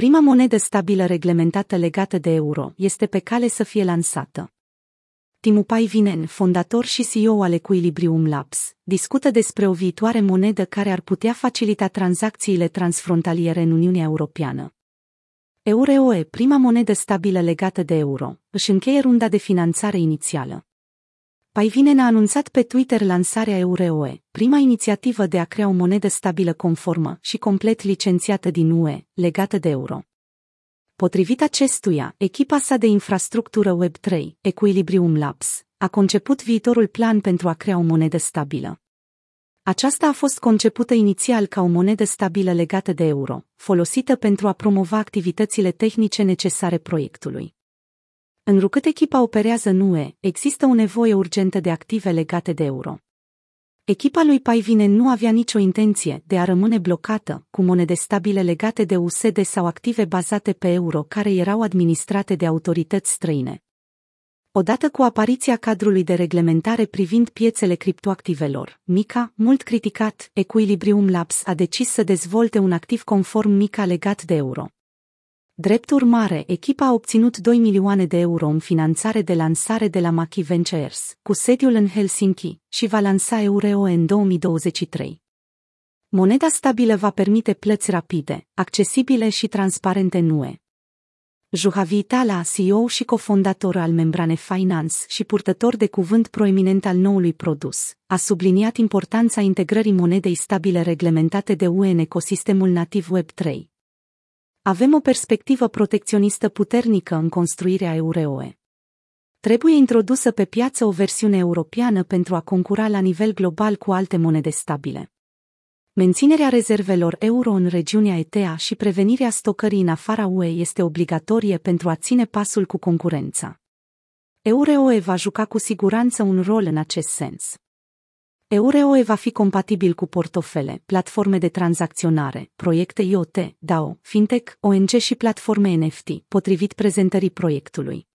prima monedă stabilă reglementată legată de euro, este pe cale să fie lansată. Timu Paivinen, fondator și CEO al Equilibrium Labs, discută despre o viitoare monedă care ar putea facilita tranzacțiile transfrontaliere în Uniunea Europeană. Euroe, prima monedă stabilă legată de euro, își încheie runda de finanțare inițială. Paivinen a anunțat pe Twitter lansarea Euroe, prima inițiativă de a crea o monedă stabilă conformă și complet licențiată din UE, legată de euro. Potrivit acestuia, echipa sa de infrastructură Web3, Equilibrium Labs, a conceput viitorul plan pentru a crea o monedă stabilă. Aceasta a fost concepută inițial ca o monedă stabilă legată de euro, folosită pentru a promova activitățile tehnice necesare proiectului. Înrucât echipa operează în UE, există o nevoie urgentă de active legate de euro. Echipa lui Paivinen nu avea nicio intenție de a rămâne blocată cu monede stabile legate de USD sau active bazate pe euro care erau administrate de autorități străine. Odată cu apariția cadrului de reglementare privind piețele criptoactivelor, MICA, mult criticat, Equilibrium Labs a decis să dezvolte un activ conform MICA legat de euro. Drept urmare, echipa a obținut 2 milioane de euro în finanțare de lansare de la Maki Ventures, cu sediul în Helsinki, și va lansa Eureo în 2023. Moneda stabilă va permite plăți rapide, accesibile și transparente în UE. Juhavi Itala, CEO și cofondator al Membrane Finance și purtător de cuvânt proeminent al noului produs, a subliniat importanța integrării monedei stabile reglementate de UE în ecosistemul nativ Web3. Avem o perspectivă protecționistă puternică în construirea Euroe. Trebuie introdusă pe piață o versiune europeană pentru a concura la nivel global cu alte monede stabile. Menținerea rezervelor euro în regiunea ETA și prevenirea stocării în afara UE este obligatorie pentru a ține pasul cu concurența. Euroe va juca cu siguranță un rol în acest sens. Euroe va fi compatibil cu portofele, platforme de tranzacționare, proiecte IoT, DAO, fintech, ONG și platforme NFT, potrivit prezentării proiectului.